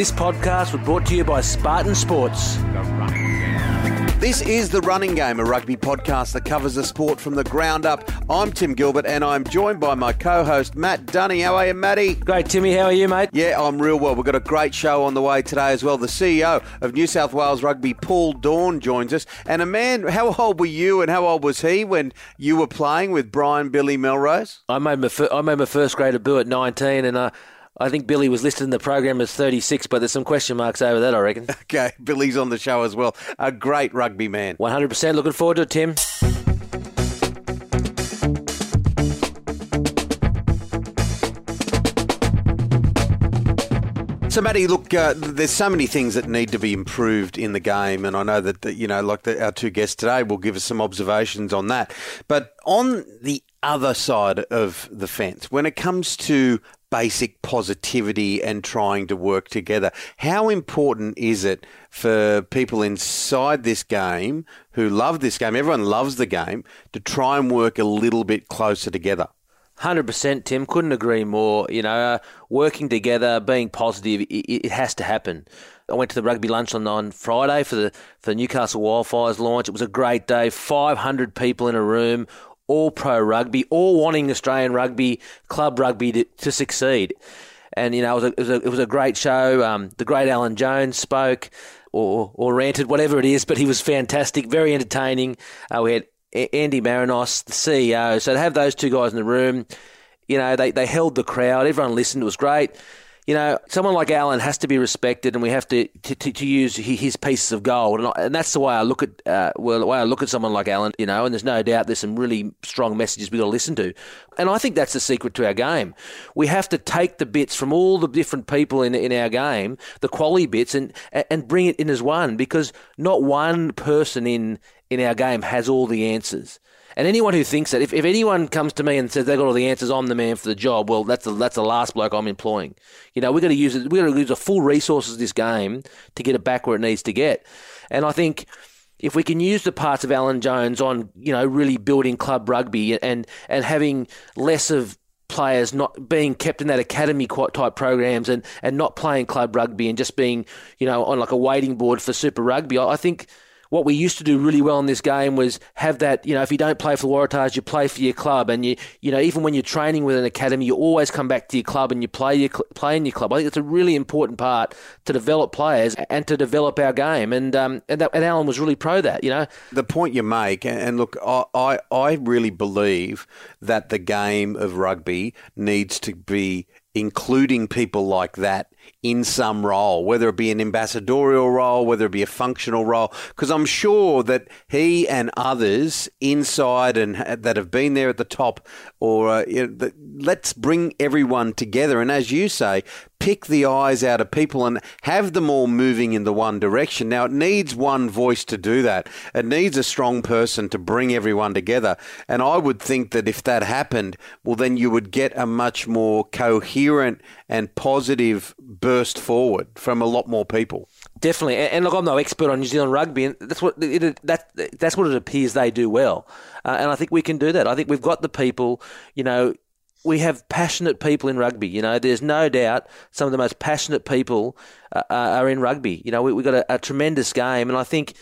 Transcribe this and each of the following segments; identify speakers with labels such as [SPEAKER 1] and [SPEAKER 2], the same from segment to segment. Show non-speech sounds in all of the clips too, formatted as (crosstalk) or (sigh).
[SPEAKER 1] This podcast was brought to you by Spartan Sports.
[SPEAKER 2] This is The Running Game, a rugby podcast that covers the sport from the ground up. I'm Tim Gilbert and I'm joined by my co host, Matt Dunning. How are you, Matty?
[SPEAKER 1] Great, Timmy. How are you, mate?
[SPEAKER 2] Yeah, I'm real well. We've got a great show on the way today as well. The CEO of New South Wales Rugby, Paul Doorn, joins us. And a man, how old were you and how old was he when you were playing with Brian Billy Melrose?
[SPEAKER 1] I made my, fir- I made my first grade debut at 19 and uh, I think Billy was listed in the program as 36, but there's some question marks over that, I reckon. (laughs)
[SPEAKER 2] Okay, Billy's on the show as well. A great rugby man.
[SPEAKER 1] 100%. Looking forward to it, Tim.
[SPEAKER 2] So, Matty, look, uh, there's so many things that need to be improved in the game, and I know that, that you know, like the, our two guests today will give us some observations on that. But on the other side of the fence, when it comes to basic positivity and trying to work together, how important is it for people inside this game who love this game? Everyone loves the game to try and work a little bit closer together.
[SPEAKER 1] Hundred percent, Tim. Couldn't agree more. You know, uh, working together, being positive, it, it, has to happen. I went to the rugby lunch on, on Friday for the for the Newcastle Wildfires launch. It was a great day. Five hundred people in a room, all pro rugby, all wanting Australian rugby, club rugby to, to succeed. And you know, it was a, it was a, it was a great show. Um, the great Alan Jones spoke. Or, or ranted, whatever it is, but he was fantastic, very entertaining. Uh, we had Andy Marinos, the CEO. So to have those two guys in the room, you know, they, they held the crowd. Everyone listened. It was great. You know, someone like Alan has to be respected, and we have to to, to use his pieces of gold, and, I, and that's the way I look at uh, well, the way I look at someone like Alan. You know, and there's no doubt there's some really strong messages we got to listen to, and I think that's the secret to our game. We have to take the bits from all the different people in in our game, the quality bits, and and bring it in as one, because not one person in in our game has all the answers. And anyone who thinks that, if, if anyone comes to me and says they've got all the answers, I'm the man for the job. Well, that's the that's the last bloke I'm employing. You know, we've got to use. We've got to use the full resources of this game to get it back where it needs to get. And I think if we can use the parts of Alan Jones on, you know, really building club rugby and and having less of players not being kept in that academy type programs and, and not playing club rugby and just being, you know, on like a waiting board for Super Rugby, I think what we used to do really well in this game was have that, you know, if you don't play for the Waratahs, you play for your club. And, you, you know, even when you're training with an academy, you always come back to your club and you play, your, play in your club. I think it's a really important part to develop players and to develop our game. And, um, and, that, and Alan was really pro that, you know.
[SPEAKER 2] The point you make, and look, I, I, I really believe that the game of rugby needs to be including people like that in some role, whether it be an ambassadorial role, whether it be a functional role, because I'm sure that he and others inside and that have been there at the top, or uh, you know, the, let's bring everyone together. And as you say, pick the eyes out of people and have them all moving in the one direction. Now, it needs one voice to do that. It needs a strong person to bring everyone together. And I would think that if that happened, well, then you would get a much more coherent and positive burst forward from a lot more people.
[SPEAKER 1] Definitely, and look, I'm no expert on New Zealand rugby, and that's what it, that that's what it appears they do well, uh, and I think we can do that. I think we've got the people, you know, we have passionate people in rugby. You know, there's no doubt some of the most passionate people uh, are in rugby. You know, we, have got a, a, tremendous game, and I think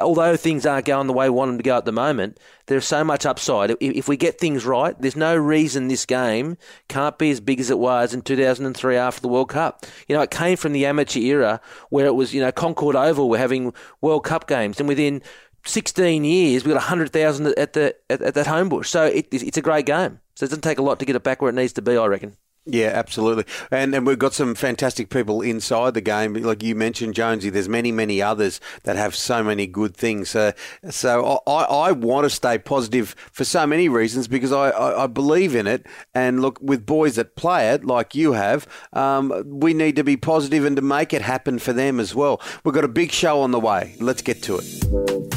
[SPEAKER 1] although things aren't going the way we want them to go at the moment, there's so much upside. If, if we get things right, there's no reason this game can't be as big as it was in 2003 after the World Cup. You know, it came from the amateur era where it was, you know, Concord Oval, we're having World Cup games, and within 16 years, we got 100,000 at the at, at that Homebush. So it, it's a great game. So it doesn't take a lot to get it back where it needs to be, I reckon.
[SPEAKER 2] Yeah, absolutely. And and we've got some fantastic people inside the game. Like you mentioned, Jonesy, there's many, many others that have so many good things. Uh, so I, I want to stay positive for so many reasons because I, I, I, believe in it. And look, with boys that play it, like you have, um, we need to be positive and to make it happen for them as well. We've got a big show on the way. Let's get to it.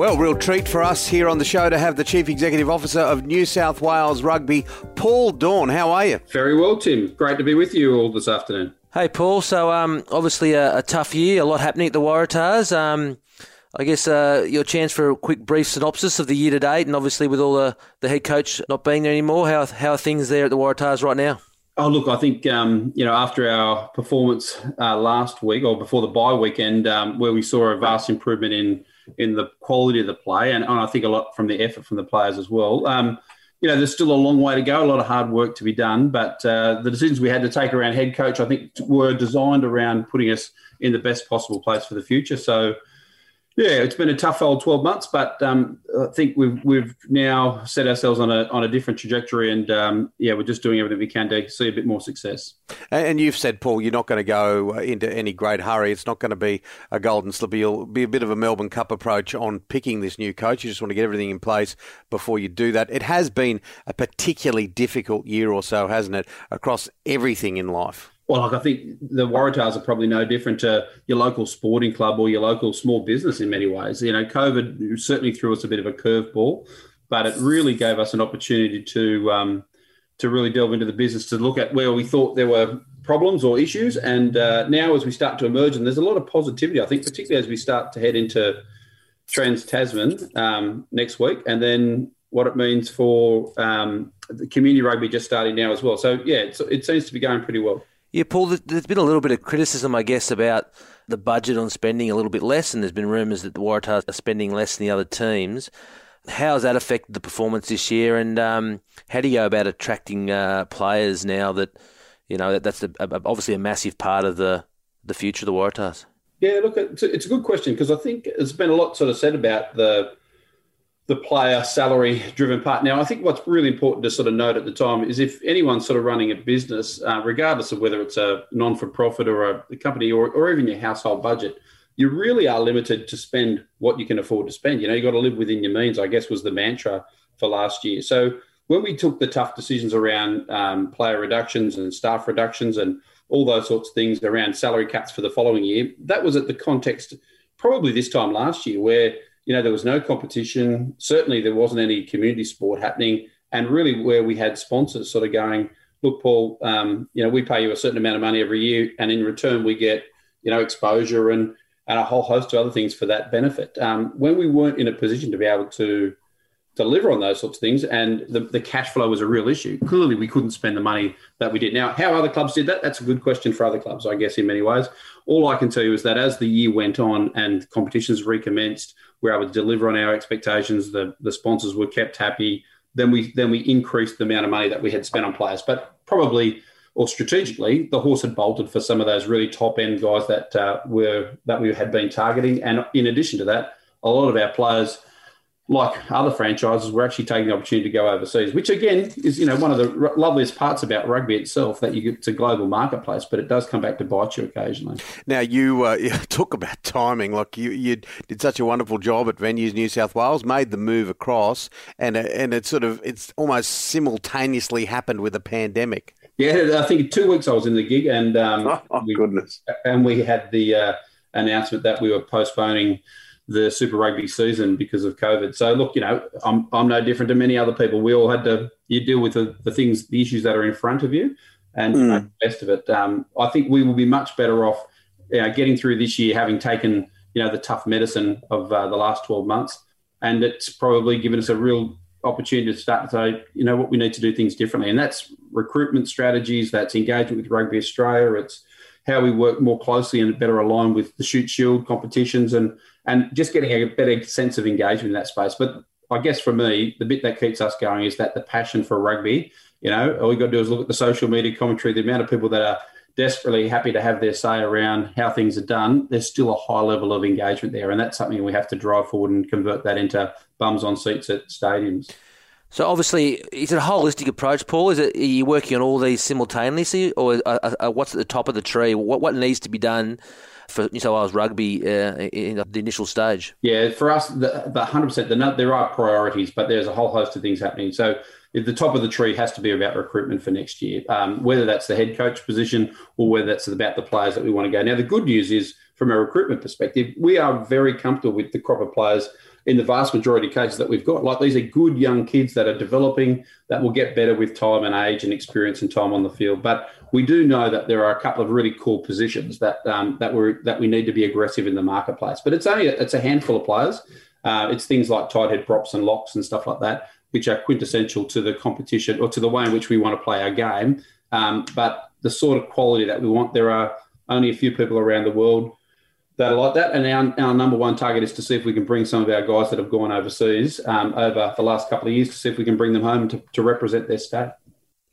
[SPEAKER 2] Well, real treat for us here on the show to have the Chief Executive Officer of New South Wales Rugby, Paul Doorn. How are you?
[SPEAKER 3] Very well, Tim. Great to be with you all this afternoon.
[SPEAKER 1] Hey, Paul. So, um, obviously, a, a, tough year, a lot happening at the Waratahs. Um, I guess uh, your chance for a quick brief synopsis of the year to date, and obviously with all the, the head coach not being there anymore, how how are things there at the Waratahs right now?
[SPEAKER 3] Oh, look, I think, um, you know, after our performance uh, last week or before the bye weekend, um, where we saw a vast improvement in in the quality of the play, and, and I think a lot from the effort from the players as well. Um, you know, there's still a long way to go, a lot of hard work to be done, but uh, the decisions we had to take around head coach, I think, were designed around putting us in the best possible place for the future. So, yeah, it's been a tough old twelve months, but um, I think we've we've now set ourselves on a on a different trajectory, and um, yeah, we're just doing everything we can to see a bit more success.
[SPEAKER 2] And you've said, Paul, you're not going to go into any great hurry. It's not going to be a golden slipper. You'll be a bit of a Melbourne Cup approach on picking this new coach. You just want to get everything in place before you do that. It has been a particularly difficult year or so, hasn't it, across everything in life?
[SPEAKER 3] Well, like I think the Waratahs are probably no different to your local sporting club or your local small business in many ways. You know, COVID certainly threw us a bit of a curveball, but it really gave us an opportunity to um, to really delve into the business to look at where we thought there were problems or issues. And uh, now, as we start to emerge, and there's a lot of positivity, I think, particularly as we start to head into Trans Tasman um, next week, and then what it means for um, the community rugby just starting now as well. So yeah, it seems to be going pretty well.
[SPEAKER 1] Yeah, Paul, there's been a little bit of criticism, I guess, about the budget on spending a little bit less, and there's been rumours that the Waratahs are spending less than the other teams. How has that affected the performance this year, and um, how do you go about attracting uh, players now that, you know, that, that's a, a, obviously a massive part of the, the future of the Waratahs?
[SPEAKER 3] Yeah, look, it's a, it's a good question because I think there's been a lot sort of said about the the player salary driven part. Now, I think what's really important to sort of note at the time is if anyone's sort of running a business, uh, regardless of whether it's a non for profit or a, company or, or even your household budget, you really are limited to spend what you can afford to spend. You know, you've got to live within your means, I guess was the mantra for last year. So when we took the tough decisions around um, player reductions and staff reductions and all those sorts of things around salary cuts for the following year, that was at the context probably this time last year where you know, there was no competition. Certainly, there wasn't any community sport happening. And really, where we had sponsors sort of going, look, Paul, um, you know, we pay you a certain amount of money every year, and in return, we get, you know, exposure and and a whole host of other things for that benefit. Um, when we weren't in a position to be able to deliver on those sorts of things, and the, the cash flow was a real issue. Clearly, we couldn't spend the money that we did. Now, how other clubs did that, that's a good question for other clubs, I guess, in many ways. All I can tell you is that as the year went on and competitions recommenced, we were able to deliver on our expectations. The the sponsors were kept happy. Then we then we increased the amount of money that we had spent on players, but probably or strategically, the horse had bolted for some of those really top end guys that uh, were that we had been targeting. And in addition to that, a lot of our players like other franchises, we're actually taking the opportunity to go overseas, which again is you know one of the r- loveliest parts about rugby itself that you get it's a global marketplace, but it does come back to bite you occasionally.
[SPEAKER 2] Now you, uh, (laughs) talk about timing, like you you did such a wonderful job at Venues New South Wales, made the move across, and uh, and it sort of it's almost simultaneously happened with a pandemic.
[SPEAKER 3] Yeah, I think two weeks I was in the gig, and um,
[SPEAKER 2] oh, (laughs) oh we, goodness,
[SPEAKER 3] and we had the uh, announcement that we were postponing the Super Rugby season because of COVID. So look, you know, I'm I'm no different to many other people. We all had to you deal with the, the things, the issues that are in front of you, and mm. make the best of it. Um, I think we will be much better off, you know, getting through this year, having taken you know the tough medicine of uh, the last 12 months, and it's probably given us a real opportunity to start to say, you know, what we need to do things differently, and that's recruitment strategies, that's engagement with Rugby Australia, it's how we work more closely and better align with the Shute Shield competitions and and just getting a better sense of engagement in that space. But I guess for me, the bit that keeps us going is that the passion for rugby. You know, all we got to do is look at the social media commentary, the amount of people that are desperately happy to have their say around how things are done. There's still a high level of engagement there, and that's something we have to drive forward and convert that into bums on seats at stadiums.
[SPEAKER 1] So obviously, is it a holistic approach, Paul? Is it are you working on all these simultaneously, or uh, uh, uh, what's at the top of the tree? What what needs to be done for New South Wales rugby uh, in the initial stage?
[SPEAKER 3] Yeah, for us, the, the 100%, the, there are priorities, but there's a whole host of things happening. So the top of the tree has to be about recruitment for next year, um, whether that's the head coach position or whether that's about the players that we want to go. Now, the good news is, from a recruitment perspective, we are very comfortable with the crop of players in the vast majority of cases that we've got. Like these are good young kids that are developing that will get better with time and age and experience and time on the field. But we do know that there are a couple of really cool positions that um, that we that we need to be aggressive in the marketplace. But it's only a, it's a handful of players. Uh, it's things like tight head props and locks and stuff like that, which are quintessential to the competition or to the way in which we want to play our game. Um, but the sort of quality that we want, there are only a few people around the world that are like that. And our, our number one target is to see if we can bring some of our guys that have gone overseas um, over the last couple of years to see if we can bring them home to, to represent their state.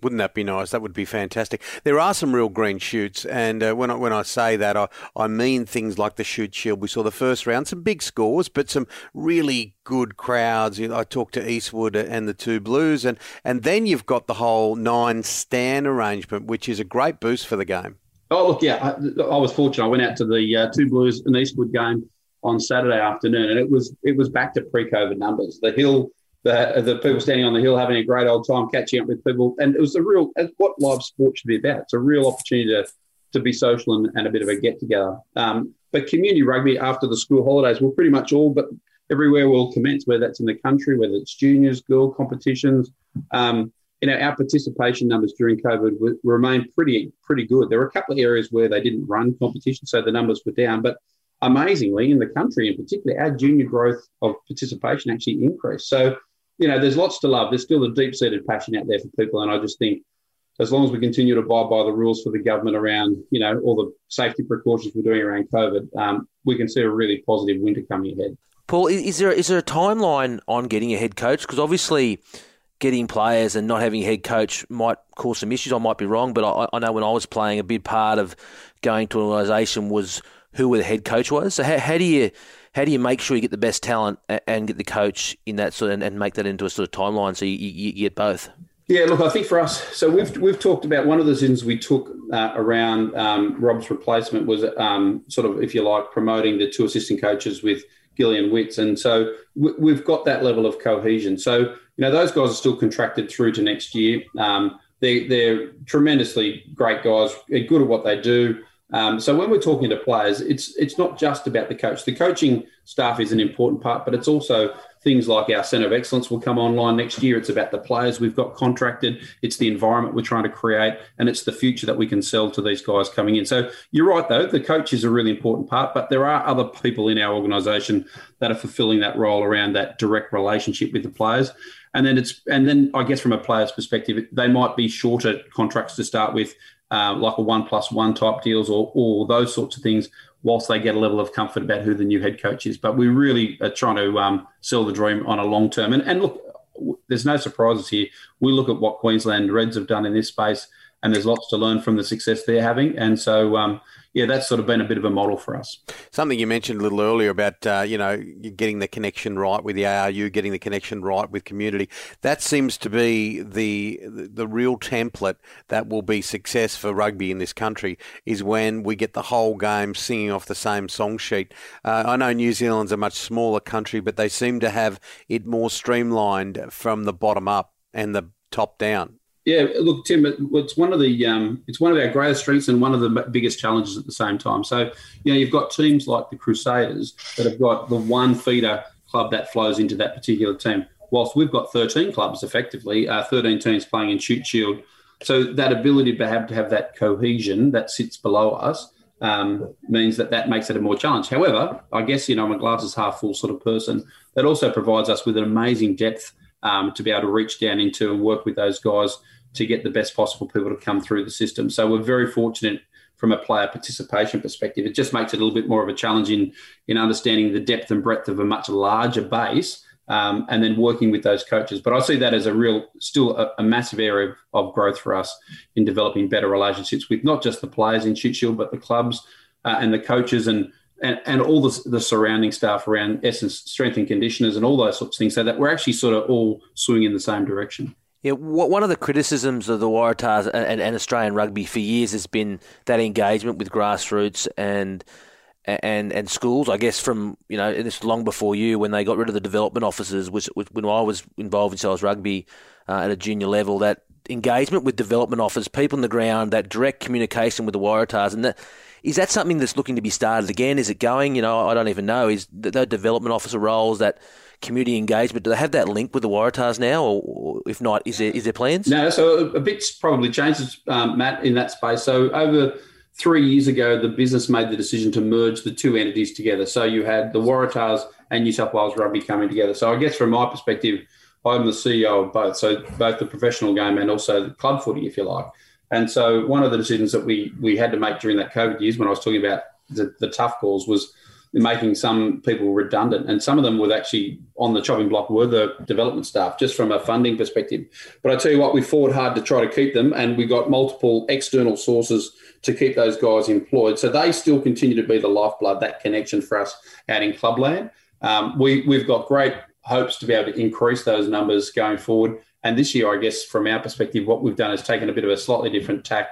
[SPEAKER 2] Wouldn't that be nice? That would be fantastic. There are some real green shoots, and uh, when I, when I say that, I, I mean things like the Shute Shield. We saw the first round, some big scores, but some really good crowds. You know, I talked to Eastwood and the two Blues, and, and then you've got the whole nine Stan arrangement, which is a great boost for the game.
[SPEAKER 3] Oh, look, yeah, I, I was fortunate. I went out to the uh, two Blues and Eastwood game on Saturday afternoon, and it was it was back to pre-COVID numbers. The hill, the the people standing on the hill having a great old time, catching up with people, and it was a real what live sport should be about. It's a real opportunity to to be social and, and a bit of a get together. Um, but community rugby after the school holidays will pretty much all, but everywhere will commence, whether that's in the country, whether it's juniors, girl competitions. Um, you know, our participation numbers during COVID remained pretty pretty good. There were a couple of areas where they didn't run competition, so the numbers were down. But amazingly, in the country in particular, our junior growth of participation actually increased. So, you know, there's lots to love. There's still a deep seated passion out there for people, and I just think as long as we continue to abide by the rules for the government around, you know, all the safety precautions we're doing around COVID, um, we can see a really positive winter coming ahead.
[SPEAKER 1] Paul, is there is there a timeline on getting a head coach? Because obviously getting players and not having a head coach might cause some issues. I might be wrong, but I, I know when I was playing, a big part of going to an organisation was who the head coach was. So how, how, do you how do you make sure you get the best talent and get the coach in that sort of, and, and make that into a sort of timeline so you, you, get both?
[SPEAKER 3] Yeah, look, I think for us, so we've we've talked about one of the decisions we took uh, around um, Rob's replacement was um, sort of, if you like, promoting the two assistant coaches with Gilly and Whits, and so we've got that level of cohesion. So you know, those guys are still contracted through to next year. Um, they, they're tremendously great guys, good at what they do. Um, so when we're talking to players, it's it's not just about the coach. The coaching staff is an important part, but it's also things like our centre of excellence will come online next year. It's about the players we've got contracted. It's the environment we're trying to create, and it's the future that we can sell to these guys coming in. So you're right, though. The coach is a really important part, but there are other people in our organisation that are fulfilling that role around that direct relationship with the players. And then it's and then I guess from a player's perspective, they might be shorter contracts to start with, uh, like a one plus one type deals or or those sorts of things, whilst they get a level of comfort about who the new head coach is. But we really are trying to um, sell the dream on a long term. And and look, there's no surprises here. We look at what Queensland Reds have done in this space, and there's lots to learn from the success they're having. And so um, yeah, that's sort of been a bit of a model for us.
[SPEAKER 2] Something you mentioned a little earlier about, uh, you know, getting the connection right with the ARU, getting the connection right with community. That seems to be the the real template that will be success for rugby in this country is when we get the whole game singing off the same song sheet. Uh, I know New Zealand's a much smaller country, but they seem to have it more streamlined from the bottom up and the top down.
[SPEAKER 3] Yeah, look, Tim, it's one of the um, it's one of our greatest strengths and one of the biggest challenges at the same time. So, you know, you've got teams like the Crusaders that have got the one feeder club that flows into that particular team, whilst we've got 13 clubs effectively, uh, 13 teams playing in Shute Shield. So that ability to have to have that cohesion that sits below us um, means that that makes it a more challenge. However, I guess you know I'm a glasses half full sort of person. That also provides us with an amazing depth um, to be able to reach down into and work with those guys to get the best possible people to come through the system. So we're very fortunate from a player participation perspective. It just makes it a little bit more of a challenge in, in understanding the depth and breadth of a much larger base um, and then working with those coaches. But I see that as a real, still a, a massive area of, of, growth for us in developing better relationships with not just the players in Shute Shield, but the clubs uh, and the coaches and and, and all the, the surrounding staff around Essence, strength and conditioners, and all those sorts of things, so that we're actually sort of all swinging in the same direction.
[SPEAKER 1] Yeah, one of the criticisms of the Waratahs and, and, Australian rugby for years has been that engagement with grassroots and and and schools. I guess from you know this long before you when they got rid of the development officers, which, which when I was involved in Sal's rugby uh, at a junior level, that engagement with development officers, people on the ground, that direct communication with the Waratahs, and that is that something that's looking to be started again? Is it going? You know, I don't even know. Is the development officer roles that community engagement? Do they have that link with the Waratahs now, or, if not, is there is there plans?
[SPEAKER 3] No, so a bit's probably changed, um, Matt, in that space. So over three years ago, the business made the decision to merge the two entities together. So you had the Waratahs and New South Wales Rugby coming together. So I guess from my perspective, I'm the CEO of both, so both the professional game and also the club footy, if you like. And so one of the decisions that we we had to make during that COVID years, when I was talking about the, the tough calls, was making some people redundant, and some of them were actually on the chopping block were the development staff, just from a funding perspective. But I tell you what, we fought hard to try to keep them, and we got multiple external sources to keep those guys employed. So they still continue to be the lifeblood, that connection for us out in clubland. Um, we we've got great hopes to be able to increase those numbers going forward. And this year, I guess, from our perspective, what we've done is taken a bit of a slightly different tack.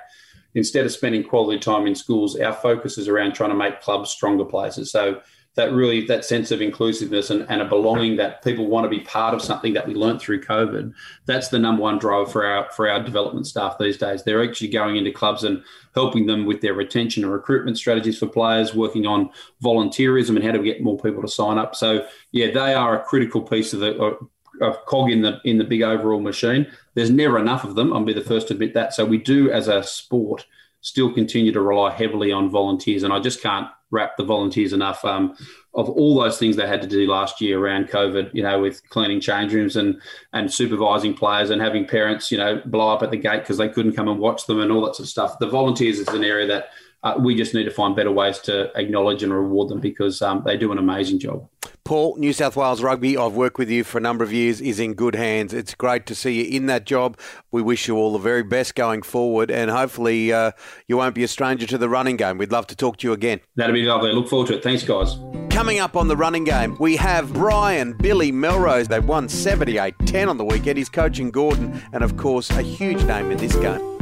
[SPEAKER 3] Instead of spending quality time in schools, our focus is around trying to make clubs stronger places. So that really that sense of inclusiveness and, and a belonging that people want to be part of something that we learned through COVID. That's the number one driver for our for our development staff these days. They're actually going into clubs and helping them with their retention and recruitment strategies for players, working on volunteerism and how to get more people to sign up. So yeah, they are a critical piece of the uh, of cog in the in the big overall machine. There's never enough of them. I'll be the first to admit that. So we do as a sport still continue to rely heavily on volunteers, and I just can't wrap the volunteers enough. Um, of all those things they had to do last year around COVID, you know, with cleaning change rooms and and supervising players and having parents, you know, blow up at the gate because they couldn't come and watch them and all that sort of stuff. The volunteers is an area that uh, we just need to find better ways to acknowledge and reward them because um, they do an amazing job.
[SPEAKER 2] Paul, New South Wales Rugby, I've worked with you for a number of years, is in good hands. It's great to see you in that job. We wish you all the very best going forward, and hopefully uh, you won't be a stranger to the running game. We'd love to talk to you again.
[SPEAKER 3] That'd be lovely. Look forward to it. Thanks, guys.
[SPEAKER 2] Coming up on the running game, we have Brian Billy Melrose. They've won 78 10 on the weekend. He's coaching Gordon, and of course, a huge name in this game.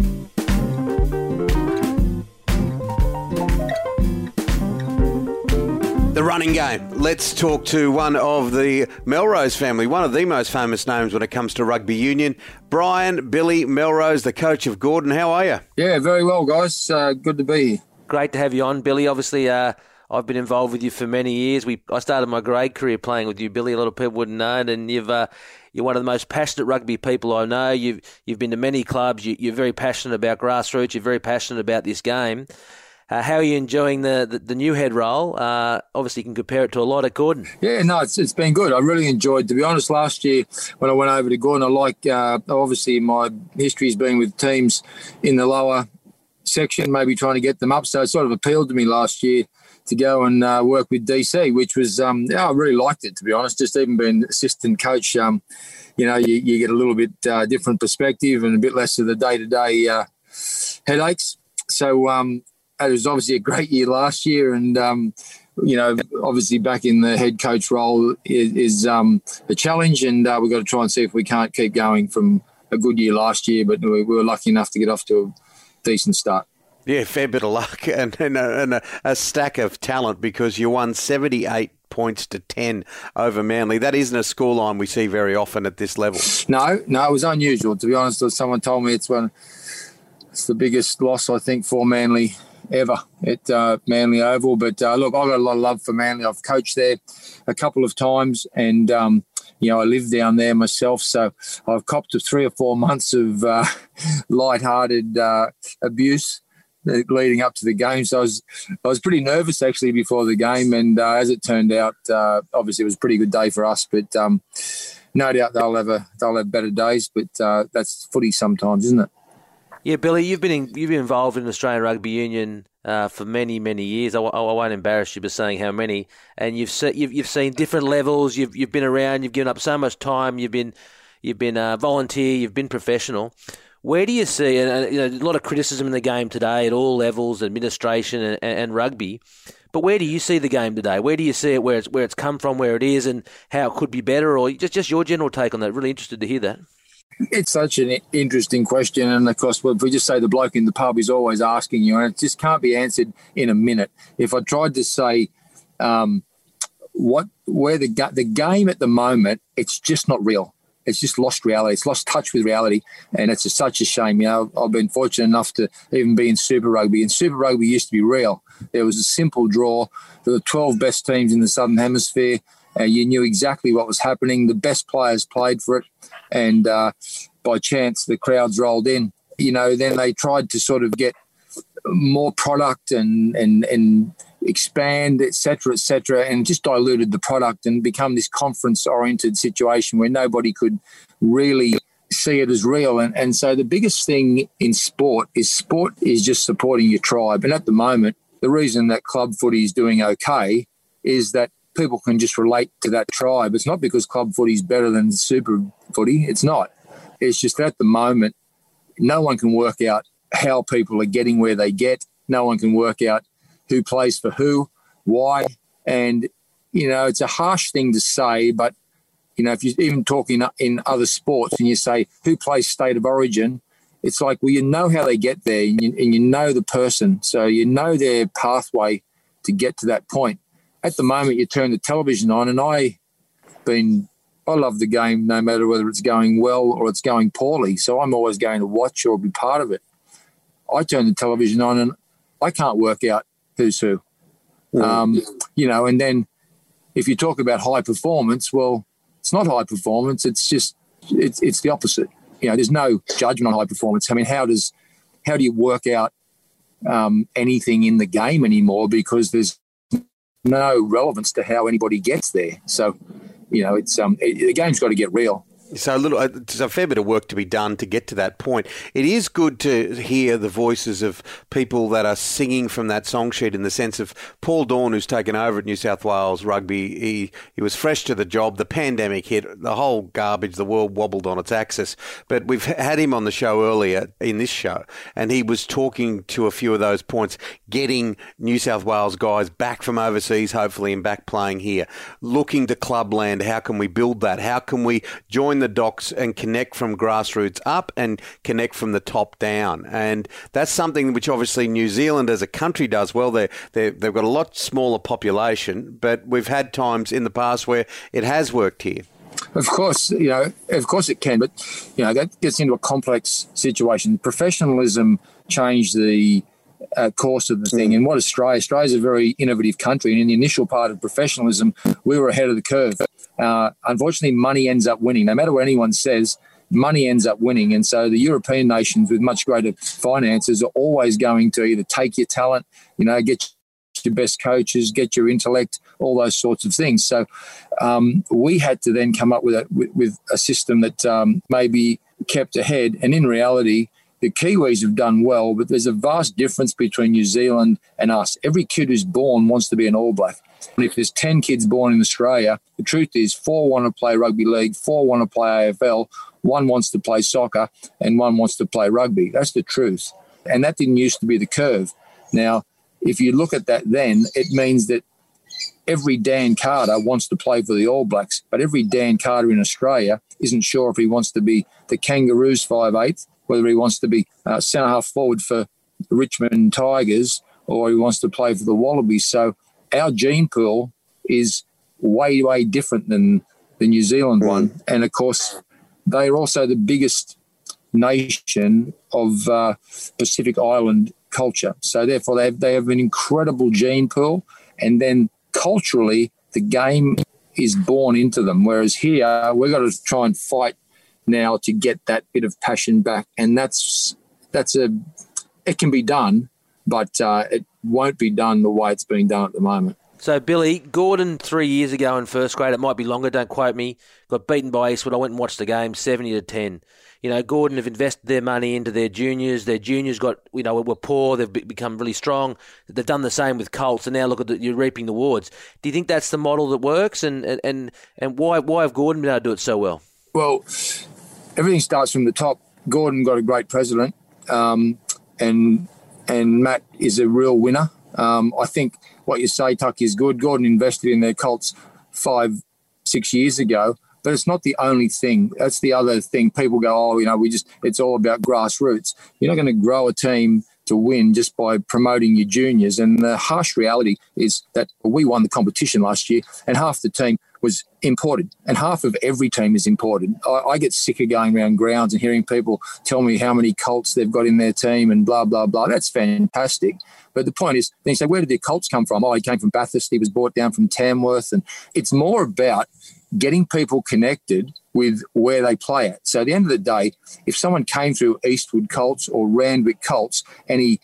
[SPEAKER 2] The running game. Let's talk to one of the Melrose family, one of the most famous names when it comes to rugby union. Brian Billy Melrose, the coach of Gordon. How are you?
[SPEAKER 4] Yeah, very well, guys. Uh, good to be here.
[SPEAKER 1] Great to have you on, Billy. Obviously, uh, I've been involved with you for many years. We I started my grade career playing with you, Billy. A lot of people wouldn't know it, and you've uh, you're one of the most passionate rugby people I know. You've you've been to many clubs. You, are very passionate about grassroots. You're very passionate about this game. Uh, how are you enjoying the, the, the new head role? Uh, obviously, you can compare it to a lot at Gordon.
[SPEAKER 4] Yeah, no, it's, it's been good. I really enjoyed, to be honest, last year when I went over to Gordon, I like, uh, obviously, my history has been with teams in the lower section, maybe trying to get them up. So it sort of appealed to me last year to go and uh, work with DC, which was, um, yeah, I really liked it, to be honest. Just even being assistant coach, um, you know, you, you, get a little bit uh, different perspective and a bit less of the day to day headaches. So, um, it was obviously a great year last year, and um, you know, obviously back in the head coach role is, is um, a challenge, and uh, we've got to try and see if we can't keep going from a good year last year. But we, were lucky enough to get off to a decent start.
[SPEAKER 2] Yeah, fair bit of luck (laughs) and, and, a, and a, a stack of talent because you won 78 points to 10 over Manly. That isn't a scoreline we see very often at this level.
[SPEAKER 4] No, no, it was unusual. To be honest, someone told me it's one, it's the biggest loss, I think, for Manly ever at uh, Manly Oval. But uh, look, I've got a lot of love for Manly. I've coached there a couple of times, and um, you know I live down there myself, so I've copped three or four months of uh, (laughs) light-hearted uh, abuse leading up to the game. So I was I was pretty nervous actually before the game, and uh, as it turned out, uh, obviously it was a pretty good day for us. But um, no doubt they'll have a, they'll have better days. But uh, that's footy sometimes, isn't it?
[SPEAKER 1] Yeah, Billy, you've been in, you've been involved in Australian Rugby Union uh, for many many years. I, I, won't embarrass you by saying how many. And you've se- you've you've seen different levels. You've you've been around. You've given up so much time. You've been you've been a volunteer. You've been professional. Where do you see and, you know, a lot of criticism in the game today at all levels, administration and, and rugby? But where do you see the game today? Where do you see it? Where it's where it's come from, where it is, and how it could be better? Or just just your general take on that. Really interested to hear that.
[SPEAKER 4] It's such an interesting question, and of course, if we just say the bloke in the pub is always asking you, and it just can't be answered in a minute. If I tried to say um, what where the the game at the moment, it's just not real. it's just lost reality. It's lost touch with reality, and it's a, such a shame. You know, I've been fortunate enough to even be in Super Rugby, and Super Rugby used to be real. There was a simple draw. There were 12 best teams in the Southern Hemisphere. Uh, you knew exactly what was happening. The best players played for it, and uh, by chance, the crowds rolled in. You know, then they tried to sort of get more product and and and expand, etc., etc., and just diluted the product and become this conference-oriented situation where nobody could really see it as real. And, and so the biggest thing in sport is sport is just supporting your tribe. And at the moment, the reason that club footy is doing okay is that people can just relate to that tribe. It's not because club footy is better than super footy. It's not. It's just at the moment, no one can work out how people are getting where they get. No one can work out who plays for who, why. And, you know, it's a harsh thing to say, but, you know, if you're even talking in other sports and you say who plays state of origin, it's like, well, you know how they get there and you, and you know the person. So you know their pathway to get to that point. At the moment, you turn the television on, and I been I love the game no matter whether it's going well or it's going poorly. So I'm always going to watch or be part of it. I turn the television on and I can't work out who's who. Um, you know, and then if you talk about high performance, well, it's not high performance. It's just it's it's the opposite. You know, there's no judgment on high performance. I mean, how does how do you work out um, anything in the game anymore because there's no relevance to how anybody gets there. So, you know, it's um, it, the game's got to get real.
[SPEAKER 2] So a little, uh, there's a fair bit of work to be done to get to that point. It is good to hear the voices of people that are singing from that song sheet in the sense of Paul Doorn, who's taken over at New South Wales Rugby. He he was fresh to the job. The pandemic hit, the whole garbage, the world wobbled on its axis. But we've had him on the show earlier in this show, and he was talking to a few of those points, getting New South Wales guys back from overseas, hopefully, and back playing here, looking to clubland. How can we build that? How can we join the docs and connect from grassroots up and connect from the top down. And that's something which obviously New Zealand as a country does well. They they've got a lot smaller population, but we've had times in the past where it has worked here.
[SPEAKER 4] Of course, you know, of course it can, but you know that gets into a complex situation. Professionalism changed the uh, course of the thing. Mm. And what Australia? Australia is a very innovative country, and in the initial part of professionalism, we were ahead of the curve. Uh, unfortunately, money ends up winning. No matter what anyone says, money ends up winning. And so the European nations with much greater finances are always going to either take your talent, you know, get your best coaches, get your intellect, all those sorts of things. So um, we had to then come up with a, with, with a system that um, maybe kept ahead. And in reality, the Kiwis have done well, but there's a vast difference between New Zealand and us. Every kid who's born wants to be an All Black. And if there's 10 kids born in Australia, the truth is four want to play rugby league, four want to play AFL, one wants to play soccer, and one wants to play rugby. That's the truth. And that didn't used to be the curve. Now, if you look at that then, it means that every Dan Carter wants to play for the All Blacks, but every Dan Carter in Australia isn't sure if he wants to be the Kangaroos 5'8", whether he wants to be uh, centre half forward for the Richmond Tigers or he wants to play for the Wallabies. So our gene pool is way, way different than the New Zealand one. And of course, they're also the biggest nation of uh, Pacific Island culture. So therefore, they have, they have an incredible gene pool. And then culturally, the game is born into them. Whereas here, we've got to try and fight now to get that bit of passion back, and that's that's a it can be done, but uh, it won't be done the way it's being done at the moment.
[SPEAKER 1] So, Billy, Gordon three years ago in first grade, it might be longer, don't quote me, got beaten by Eastwood. I went and watched the game, 70 to 10. You know, Gordon have invested their money into their juniors. Their juniors got, you know, were poor. They've become really strong. They've done the same with Colts, and now look at the, you're reaping the rewards. Do you think that's the model that works? And, and, and why, why have Gordon been able to do it so well?
[SPEAKER 4] Well, everything starts from the top. Gordon got a great president, um, and and Matt is a real winner. Um, I think what you say, Tuck, is good. Gordon invested in their Colts five, six years ago, but it's not the only thing. That's the other thing. People go, oh, you know, we just it's all about grassroots. You're not going to grow a team to win just by promoting your juniors. And the harsh reality is that we won the competition last year, and half the team was imported, and half of every team is imported. I, I, get sick of going around grounds and hearing people tell me how many Colts they've got in their team and blah blah blah. That's fantastic, but the point is, then you say, where did the Colts come from? Oh, he came from Bathurst. He was brought down from Tamworth, and it's more about getting people connected with where they play at. So at the end of the day, if someone came through Eastwood Colts or Randwick Colts and he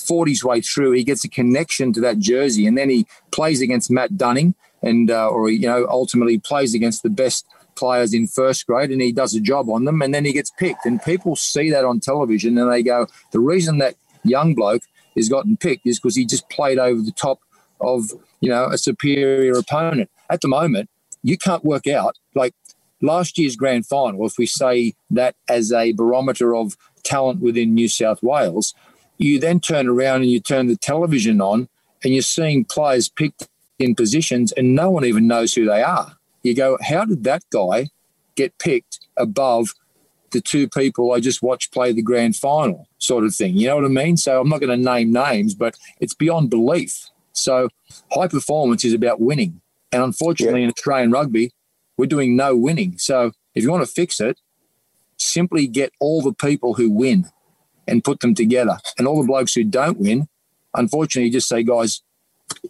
[SPEAKER 4] fought his way through, he gets a connection to that jersey, and then he plays against Matt Dunning, and uh, or you know ultimately plays against the best players in first grade, and he does a job on them, and then he gets picked, and people see that on television, and they go, the reason that young bloke has gotten picked is because he just played over the top of you know a superior opponent. At the moment, you can't work out like last year's grand final. If we say that as a barometer of talent within New South Wales, you then turn around and you turn the television on and you're seeing players picked in positions and no one even knows who they are. You go, how did that guy get picked above the two people I just watched play the grand final, sort of thing? You know what I mean? So I'm not going to name names, but it's beyond belief. So high performance is about winning. And unfortunately, yeah. in Australian rugby, we're doing no winning. So if you want to fix it, simply get all the people who win and put them together. And all the blokes who don't win, unfortunately, just say, guys,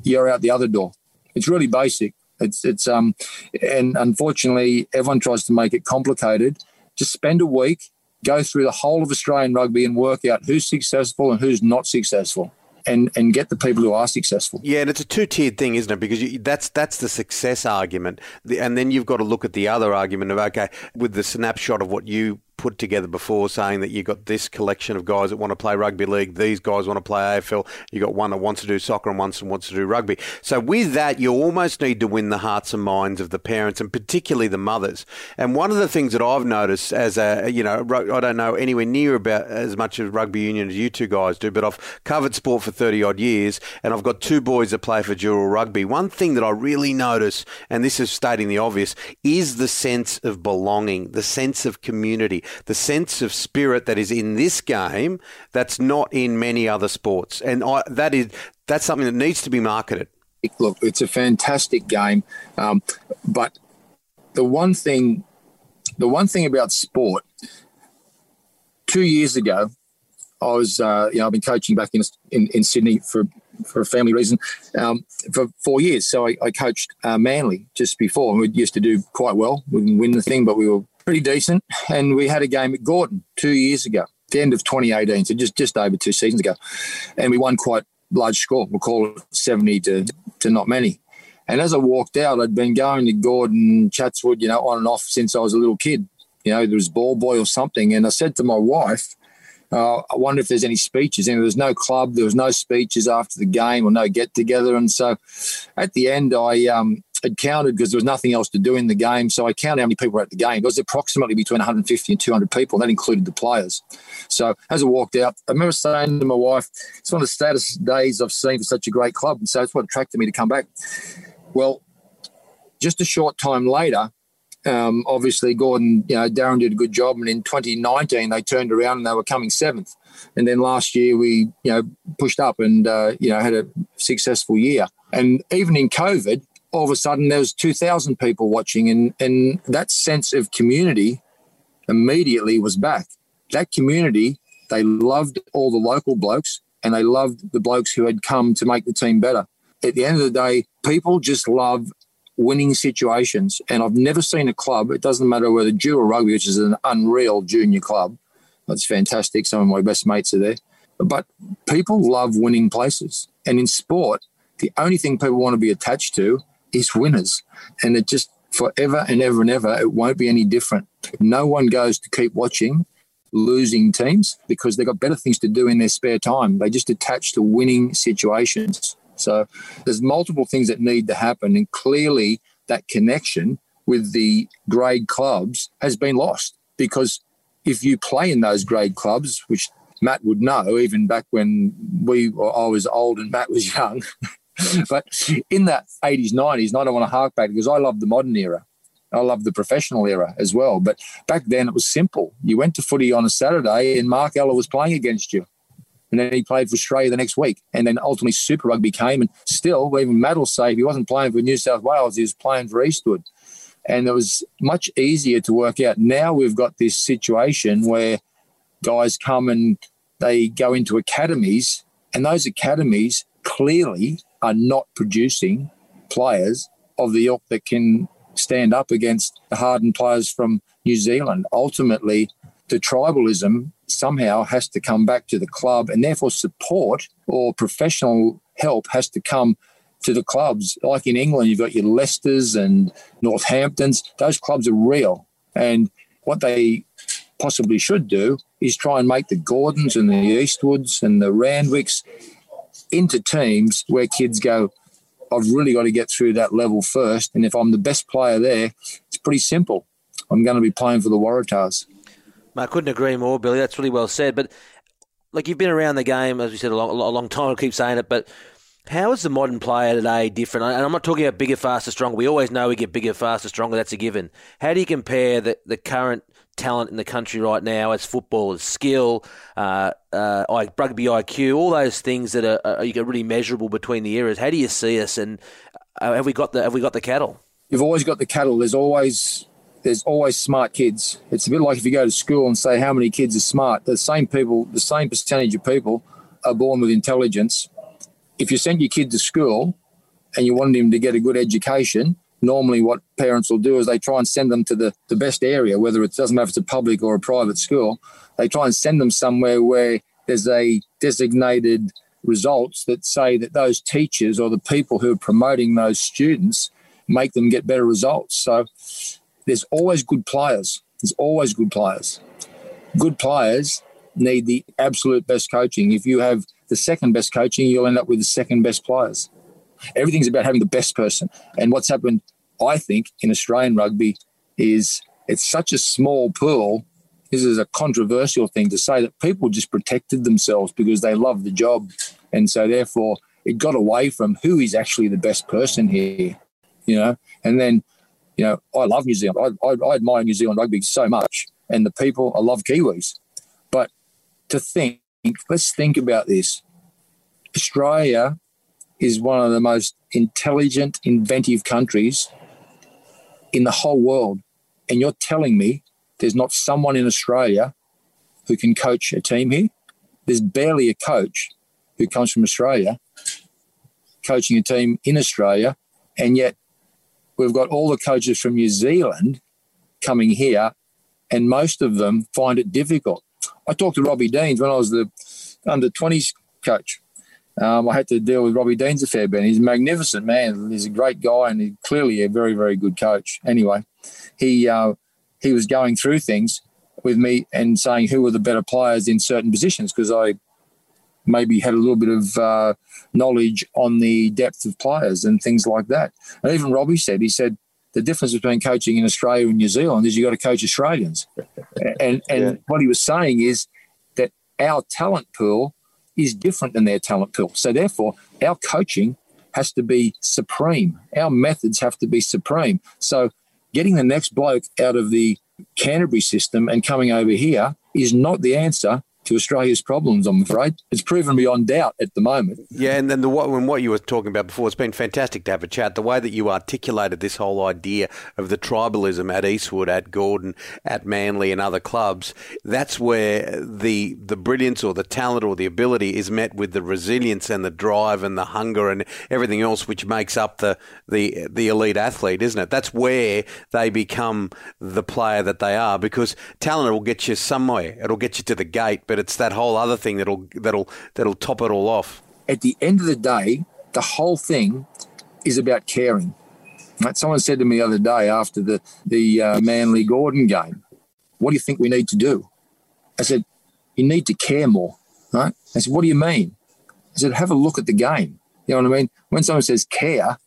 [SPEAKER 4] you're out the other door. It's really basic. It's it's um, and unfortunately, everyone tries to make it complicated. Just spend a week, go through the whole of Australian rugby, and work out who's successful and who's not successful and and get the people who are successful.
[SPEAKER 2] Yeah, and it's a two tiered thing, isn't it? Because you, that's that's the success argument, and then you've got to look at the other argument of okay, with the snapshot of what you put together before saying that you've got this collection of guys that want to play rugby league, these guys want to play AFL, you've got one that wants to do soccer and one that wants to do rugby. So with that, you almost need to win the hearts and minds of the parents and particularly the mothers. And one of the things that I've noticed as a, you know, I don't know anywhere near about as much of rugby union as you two guys do, but I've covered sport for 30 odd years and I've got two boys that play for Dural Rugby. One thing that I really notice, and this is stating the obvious, is the sense of belonging, the sense of community the sense of spirit that is in this game that's not in many other sports, and I, that is that's something that needs to be marketed.
[SPEAKER 4] Look, it's a fantastic game, um, but the one thing, the one thing about sport, two years ago, I was, uh, you know, I've been coaching back in in, in Sydney for for a family reason um, for four years. So I, I coached uh, Manly just before, and we used to do quite well. We didn't win the thing, but we were pretty decent. And we had a game at Gordon two years ago, the end of 2018, so just just over two seasons ago, and we won quite large score. We'll call it 70 to to not many. And as I walked out, I'd been going to Gordon, Chatswood, you know, on and off since I was a little kid. You know, there was ball boy or something. And I said to my wife, uh, I wonder if there's any speeches. And there was no club, there was no speeches after the game or no get together. And so at the end, I um, had counted because there was nothing else to do in the game. So I counted how many people were at the game. It was approximately between 150 and 200 people. And that included the players. So as I walked out, I remember saying to my wife, it's one of the saddest days I've seen for such a great club. And so it's what attracted me to come back. Well, just a short time later, um, obviously Gordon, you know, Darren did a good job, and in 2019 they turned around and they were coming seventh. And then last year we, you know, pushed up and uh, you know had a successful year. And even in COVID, all of a sudden there was 2,000 people watching, and and that sense of community immediately was back. That community, they loved all the local blokes, and they loved the blokes who had come to make the team better. At the end of the day, people just love winning situations. And I've never seen a club, it doesn't matter whether Dural Rugby, which is an unreal junior club, that's fantastic. Some of my best mates are there. But people love winning places. And in sport, the only thing people want to be attached to is winners. And it just forever and ever and ever, it won't be any different. No one goes to keep watching losing teams because they've got better things to do in their spare time. They just attach to winning situations. So there's multiple things that need to happen, and clearly that connection with the grade clubs has been lost because if you play in those grade clubs, which Matt would know, even back when we I was old and Matt was young. (laughs) (laughs) but in that 80s, 90s, and I don't want to hark back because I love the modern era. I love the professional era as well. But back then it was simple. You went to footy on a Saturday and Mark Ella was playing against you. And then he played for Australia the next week. And then ultimately Super Rugby came. And still, even Matt will say if he wasn't playing for New South Wales, he was playing for Eastwood. And it was much easier to work out. Now we've got this situation where guys come and they go into academies, and those academies clearly are not producing players of the ilk that can stand up against the hardened players from New Zealand. Ultimately, the tribalism somehow has to come back to the club, and therefore support or professional help has to come to the clubs. Like in England, you've got your Leicesters and Northamptons. Those clubs are real, and what they possibly should do is try and make the Gordons and the Eastwoods and the Randwicks into teams where kids go, I've really got to get through that level first. And if I'm the best player there, it's pretty simple. I'm going to be playing for the Waratahs.
[SPEAKER 1] I couldn't agree more, Billy. That's really well said. But like you've been around the game, as we said, a long, a long time. I keep saying it, but how is the modern player today different? And I'm not talking about bigger, faster, stronger. We always know we get bigger, faster, stronger. That's a given. How do you compare the, the current talent in the country right now as footballers, skill, uh, uh, rugby IQ, all those things that are, are really measurable between the eras. How do you see us, and uh, have we got the have we got the cattle?
[SPEAKER 4] You've always got the cattle. There's always there's always smart kids. It's a bit like if you go to school and say how many kids are smart. The same people, the same percentage of people are born with intelligence. If you send your kid to school and you want him to get a good education, normally what parents will do is they try and send them to the, the best area, whether it doesn't matter if it's a public or a private school. They try and send them somewhere where there's a designated results that say that those teachers or the people who are promoting those students make them get better results. So there's always good players. There's always good players. Good players need the absolute best coaching. If you have the second best coaching, you'll end up with the second best players. Everything's about having the best person. And what's happened, I think, in Australian rugby is it's such a small pool. This is a controversial thing to say that people just protected themselves because they love the job. And so, therefore, it got away from who is actually the best person here, you know. And then, you know, I love New Zealand. I, I, I admire New Zealand rugby so much, and the people. I love Kiwis, but to think, let's think about this. Australia is one of the most intelligent, inventive countries in the whole world. And you're telling me there's not someone in Australia who can coach a team here? There's barely a coach who comes from Australia coaching a team in Australia. And yet we've got all the coaches from New Zealand coming here, and most of them find it difficult. I talked to Robbie Deans when I was the under 20s coach. Um, I had to deal with Robbie Deans a fair bit. He's a magnificent man. He's a great guy and he's clearly a very, very good coach. Anyway, he uh, he was going through things with me and saying who were the better players in certain positions because I maybe had a little bit of uh, knowledge on the depth of players and things like that. And even Robbie said, he said, the difference between coaching in Australia and New Zealand is you got to coach Australians. (laughs) and and yeah. what he was saying is that our talent pool is different than their talent pool. So therefore, our coaching has to be supreme. Our methods have to be supreme. So getting the next bloke out of the Canterbury system and coming over here is not the answer to Australia's problems, I'm afraid. It's proven beyond doubt at the moment.
[SPEAKER 2] Yeah, and then the what, and what you were talking about before, it's been fantastic to have a chat. The way that you articulated this whole idea of the tribalism at Eastwood, at Gordon, at Manly, and other clubs, that's where the the brilliance or the talent or the ability is met with the resilience and the drive and the hunger and everything else, which makes up the the the elite athlete, isn't it? That's where they become the player that they are because talent will get you somewhere. It'll get you to the gate, but it's that whole other thing that'll that'll that'll top it all off.
[SPEAKER 4] At the end of the day, the whole thing is about caring. Right? Someone said to me the other day after the the uh, Manly Gordon game, "What do you think we need to do?" I said, "You need to care more." Right? I said, "What do you mean?" I said, "Have a look at the game." You know what I mean? When someone says care,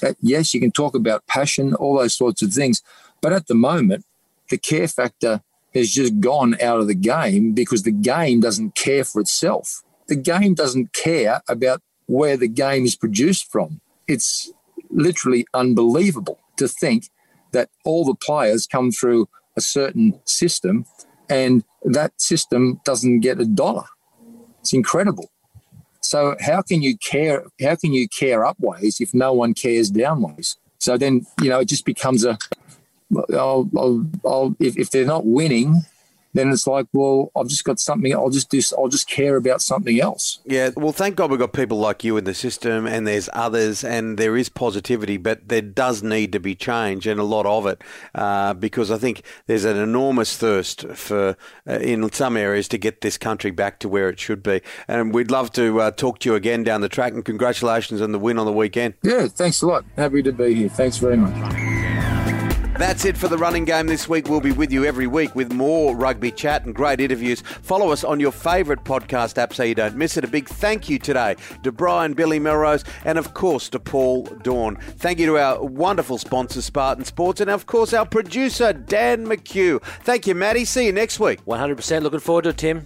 [SPEAKER 4] that, yes, you can talk about passion, all those sorts of things, but at the moment, the care factor has just gone out of the game because the game doesn't care for itself. The game doesn't care about where the game is produced from. It's literally unbelievable to think that all the players come through a certain system and that system doesn't get a dollar. It's incredible. So how can you care? How can you care upways if no one cares downways? So then you know it just becomes a. I'll, I'll, I'll, if, if they're not winning, then it's like, well, I've just got something. I'll just do. I'll just care about something else.
[SPEAKER 2] Yeah. Well, thank God we've got people like you in the system, and there's others, and there is positivity, but there does need to be change, and a lot of it, uh, because I think there's an enormous thirst for uh, in some areas to get this country back to where it should be. And we'd love to uh, talk to you again down the track. And congratulations on the win on the weekend.
[SPEAKER 4] Yeah. Thanks a lot. Happy to be here. Thanks very much.
[SPEAKER 2] That's it for the running game this week. We'll be with you every week with more rugby chat and great interviews. Follow us on your favourite podcast app so you don't miss it. A big thank you today to Brian Billy Melrose and, of course, to Paul Doorn. Thank you to our wonderful sponsor, Spartan Sports, and, of course, our producer, Dan McHugh. Thank you, Maddie. See you next week.
[SPEAKER 1] 100% looking forward to it, Tim.